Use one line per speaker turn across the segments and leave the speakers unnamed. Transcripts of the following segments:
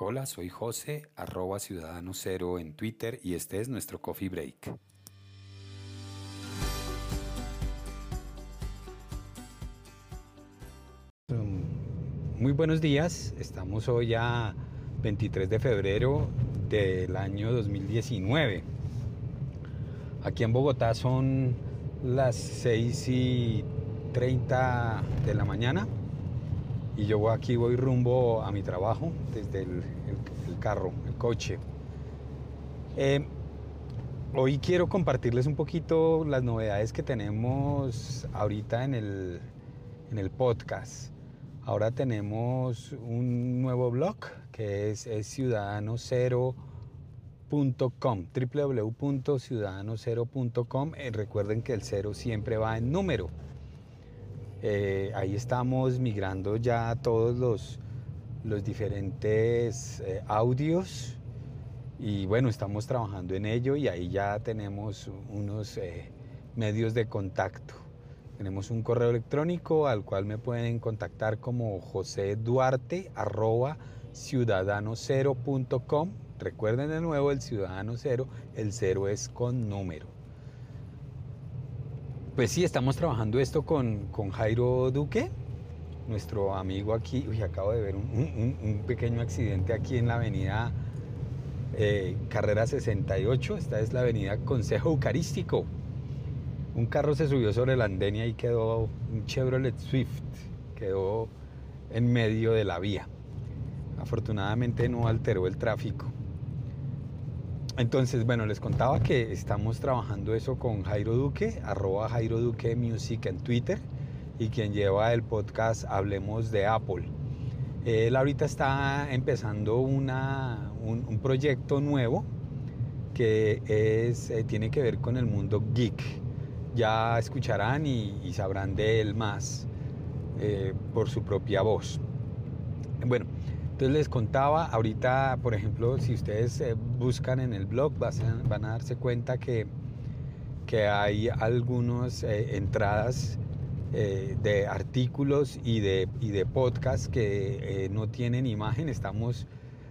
Hola, soy José, arroba ciudadano cero en Twitter y este es nuestro coffee break. Muy buenos días, estamos hoy a 23 de febrero del año 2019. Aquí en Bogotá son las 6 y 30 de la mañana y yo aquí voy rumbo a mi trabajo desde el, carro, el coche. Eh, hoy quiero compartirles un poquito las novedades que tenemos ahorita en el, en el podcast. Ahora tenemos un nuevo blog que es, es ciudadanocero.com, www.ciudadanocero.com. Eh, recuerden que el cero siempre va en número. Eh, ahí estamos migrando ya todos los, los diferentes eh, audios y bueno, estamos trabajando en ello y ahí ya tenemos unos eh, medios de contacto. Tenemos un correo electrónico al cual me pueden contactar como José Duarte arroba ciudadanocero.com. Recuerden de nuevo el ciudadano cero, el cero es con número. Pues sí, estamos trabajando esto con, Jairo Duque, nuestro amigo aquí. Uy, acabo de ver un, pequeño accidente aquí en la avenida eh, Carrera 68. Esta es la avenida Consejo Eucarístico. Un carro se subió sobre la andén y ahí quedó un Chevrolet Swift. Quedó en medio de la vía. Afortunadamente no alteró el tráfico. Entonces, bueno, les contaba que estamos trabajando eso con Jairo Duque, arroba Jairo Duque Music en Twitter y quien lleva el podcast Hablemos de Apple. Él ahorita está empezando una, un, proyecto nuevo que es, eh, tiene que ver con el mundo geek. Ya escucharán y, sabrán de él más eh, por su propia voz. Bueno, entonces les contaba, ahorita, por ejemplo, si ustedes eh, buscan en el blog, van a darse cuenta que, que hay algunas eh, entradas eh, de artículos y de, y de podcasts que no tienen imagen. Estamos,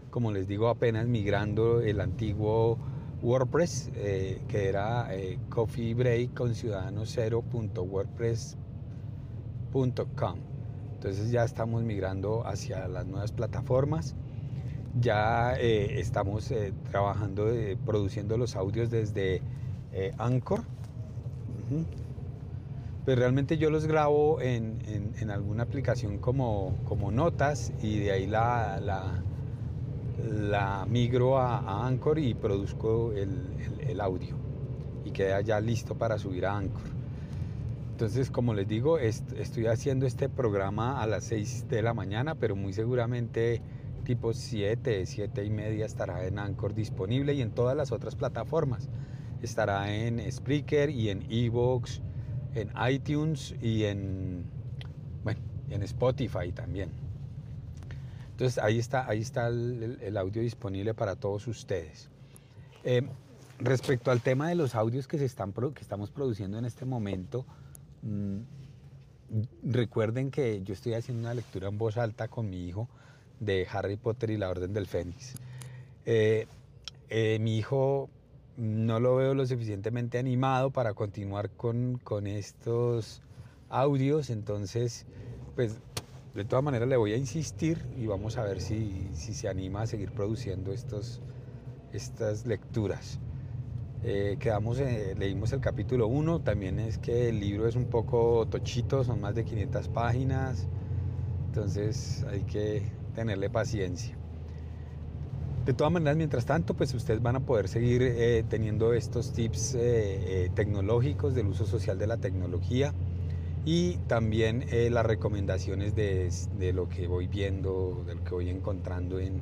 como les digo, apenas migrando el antiguo WordPress, que era Coffee Break con ciudadanosero.wordpress.com. Entonces ya estamos migrando hacia las nuevas plataformas. Ya eh, estamos eh, trabajando, eh, produciendo los audios desde Anchor. Pues realmente yo los grabo en, alguna aplicación como, como, notas y de ahí la, la, migro a, Anchor y produzco el, el audio y queda ya listo para subir a Anchor. Entonces, como les digo, estoy haciendo este programa a las 6 de la mañana, pero muy seguramente tipo 7, 7 y media estará en Anchor disponible y en todas las otras plataformas. Estará en Spreaker y en Evox, en iTunes y en, bueno, en Spotify también. Entonces ahí está, ahí está el, audio disponible para todos ustedes. Eh, respecto al tema de los audios que, se están, que estamos produciendo en este momento, Mm, recuerden que yo estoy haciendo una lectura en voz alta con mi hijo de Harry Potter y la Orden del Fénix. Eh, eh, mi hijo no lo veo lo suficientemente animado para continuar con, estos audios, entonces, pues de todas maneras le voy a insistir y vamos a ver si, si se anima a seguir produciendo estos, estas lecturas. Eh, quedamos, eh, leímos el capítulo 1, también es que el libro es un poco tochito, son más de 500 páginas, entonces hay que tenerle paciencia. De todas maneras, mientras tanto, pues ustedes van a poder seguir eh, teniendo estos tips tecnológicos del uso social de la tecnología y también las recomendaciones de, lo que voy viendo, de lo que voy encontrando en,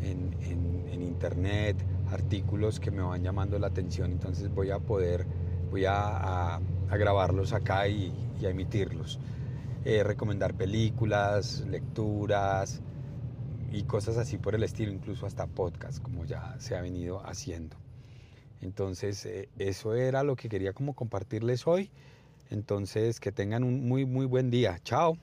en internet, artículos que me van llamando la atención, entonces voy a poder, voy a, grabarlos acá y, a emitirlos. Eh, recomendar películas, lecturas y cosas así por el estilo, incluso hasta podcast, como ya se ha venido haciendo. Entonces, eh, eso era lo que quería como compartirles hoy. Entonces, que tengan un muy, muy buen día. Chao.